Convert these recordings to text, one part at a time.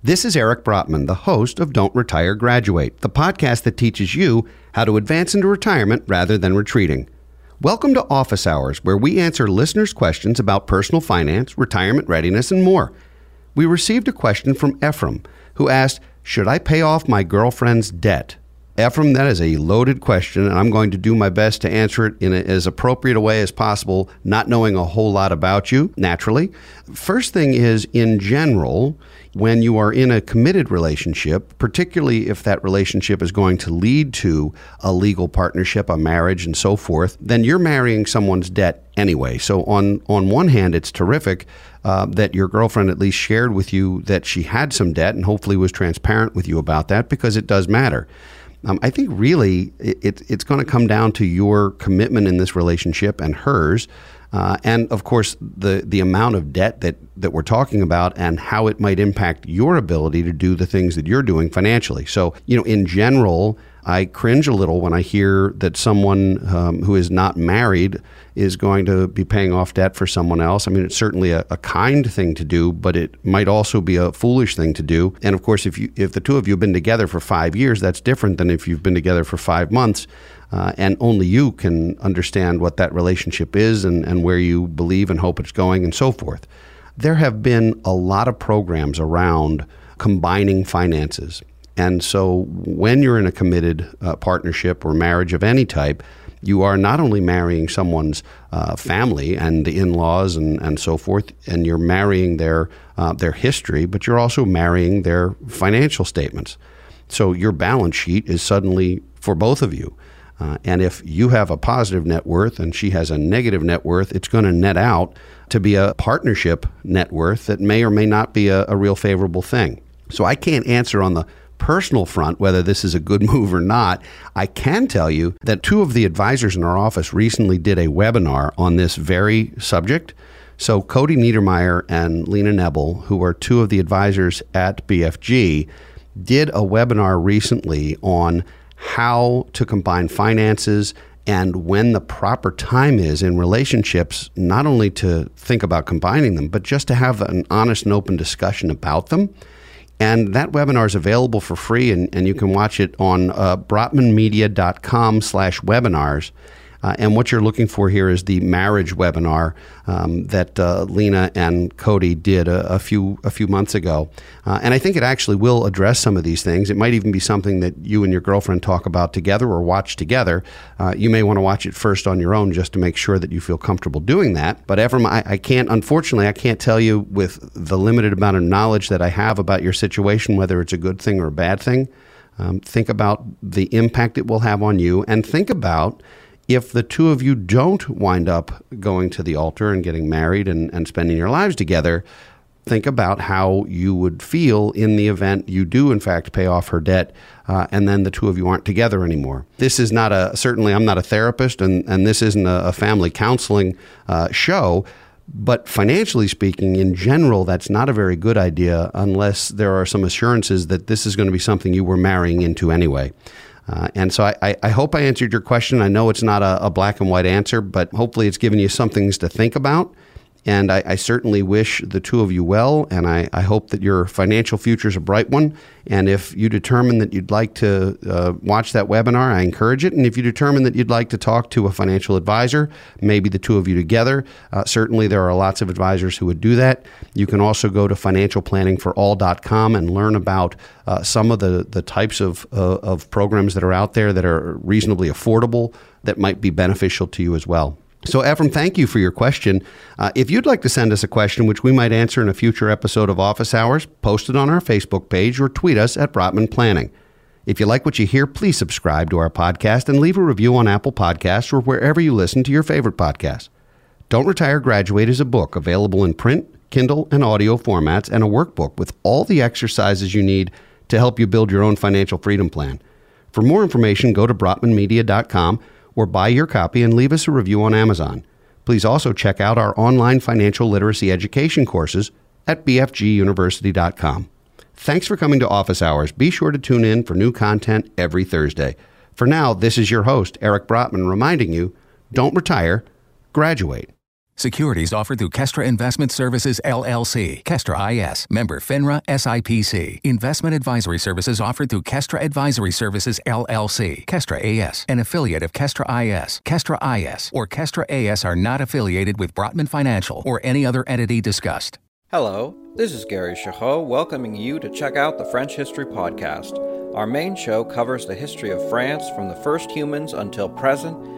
This is Eric Brotman, the host of Don't Retire Graduate, the podcast that teaches you how to advance into retirement rather than retreating. Welcome to Office Hours, where we answer listeners' questions about personal finance, retirement readiness, and more. We received a question from Ephraim, who asked, Should I pay off my girlfriend's debt? Ephraim, that is a loaded question, and I'm going to do my best to answer it in a, as appropriate a way as possible, not knowing a whole lot about you, naturally. First thing is, in general, when you are in a committed relationship, particularly if that relationship is going to lead to a legal partnership, a marriage, and so forth, then you're marrying someone's debt anyway. So on on one hand, it's terrific uh, that your girlfriend at least shared with you that she had some debt and hopefully was transparent with you about that because it does matter. Um, I think really it, it, it's going to come down to your commitment in this relationship and hers. Uh, and of course, the the amount of debt that that we're talking about and how it might impact your ability to do the things that you're doing financially. So, you know, in general, I cringe a little when I hear that someone um, who is not married is going to be paying off debt for someone else. I mean, it's certainly a, a, kind thing to do, but it might also be a foolish thing to do. And of course, if you if the two of you have been together for five years, that's different than if you've been together for five months. Uh, and only you can understand what that relationship is and, and where you believe and hope it's going and so forth. There have been a lot of programs around combining finances. And so when you're in a committed uh, partnership or marriage of any type, you are not only marrying someone's uh, family and the in-laws and, and so forth, and you're marrying their uh, their history, but you're also marrying their financial statements. So your balance sheet is suddenly for both of you. Uh, and if you have a positive net worth and she has a negative net worth, it's going to net out to be a partnership net worth that may or may not be a, a real favorable thing. So I can't answer on the personal front whether this is a good move or not. I can tell you that two of the advisors in our office recently did a webinar on this very subject. So Cody Niedermeyer and Lena Nebel, who are two of the advisors at BFG, did a webinar recently on how to combine finances and when the proper time is in relationships, not only to think about combining them, but just to have an honest and open discussion about them. And that webinar is available for free, and, and you can watch it on uh, brotmanmedia.com slash webinars. Uh, and what you're looking for here is the marriage webinar um, that uh, Lena and Cody did a, a, few a few months ago, uh, and I think it actually will address some of these things. It might even be something that you and your girlfriend talk about together or watch together. Uh, you may want to watch it first on your own just to make sure that you feel comfortable doing that. But Ephraim, I, I can't, unfortunately, I can't tell you with the limited amount of knowledge that I have about your situation whether it's a good thing or a bad thing. Um, think about the impact it will have on you, and think about if the two of you don't wind up going to the altar and getting married and, and spending your lives together, think about how you would feel in the event you do, in fact, pay off her debt uh, and then the two of you aren't together anymore. This is not a, certainly, I'm not a therapist and, and this isn't a, a family counseling uh, show. But financially speaking, in general, that's not a very good idea unless there are some assurances that this is going to be something you were marrying into anyway. Uh, and so I, I, hope I answered your question. I know it's not a, a, black and white answer, but hopefully it's given you some things to think about. And I, I, certainly wish the two of you well, and I, I, hope that your financial future is a bright one. And if you determine that you'd like to uh, watch that webinar, I encourage it. And if you determine that you'd like to talk to a financial advisor, maybe the two of you together, uh, certainly there are lots of advisors who would do that. You can also go to financialplanningforall.com and learn about uh, some of the, the types of, uh, of programs that are out there that are reasonably affordable that might be beneficial to you as well. So, Ephraim, thank you for your question. Uh, if you'd like to send us a question, which we might answer in a future episode of Office Hours, post it on our Facebook page or tweet us at Brotman Planning. If you like what you hear, please subscribe to our podcast and leave a review on Apple Podcasts or wherever you listen to your favorite podcasts. Don't Retire Graduate is a book available in print, Kindle, and audio formats, and a workbook with all the exercises you need to help you build your own financial freedom plan. For more information, go to brotmanmedia.com or buy your copy and leave us a review on Amazon. Please also check out our online financial literacy education courses at bfguniversity.com. Thanks for coming to Office Hours. Be sure to tune in for new content every Thursday. For now, this is your host, Eric Brotman, reminding you don't retire, graduate. Securities offered through Kestra Investment Services LLC, Kestra IS, member FINRA SIPC. Investment advisory services offered through Kestra Advisory Services LLC, Kestra AS, an affiliate of Kestra IS. Kestra IS or Kestra AS are not affiliated with Brotman Financial or any other entity discussed. Hello, this is Gary Chahot welcoming you to check out the French History Podcast. Our main show covers the history of France from the first humans until present.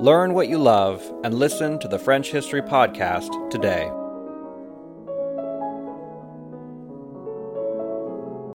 Learn what you love and listen to the French History Podcast today.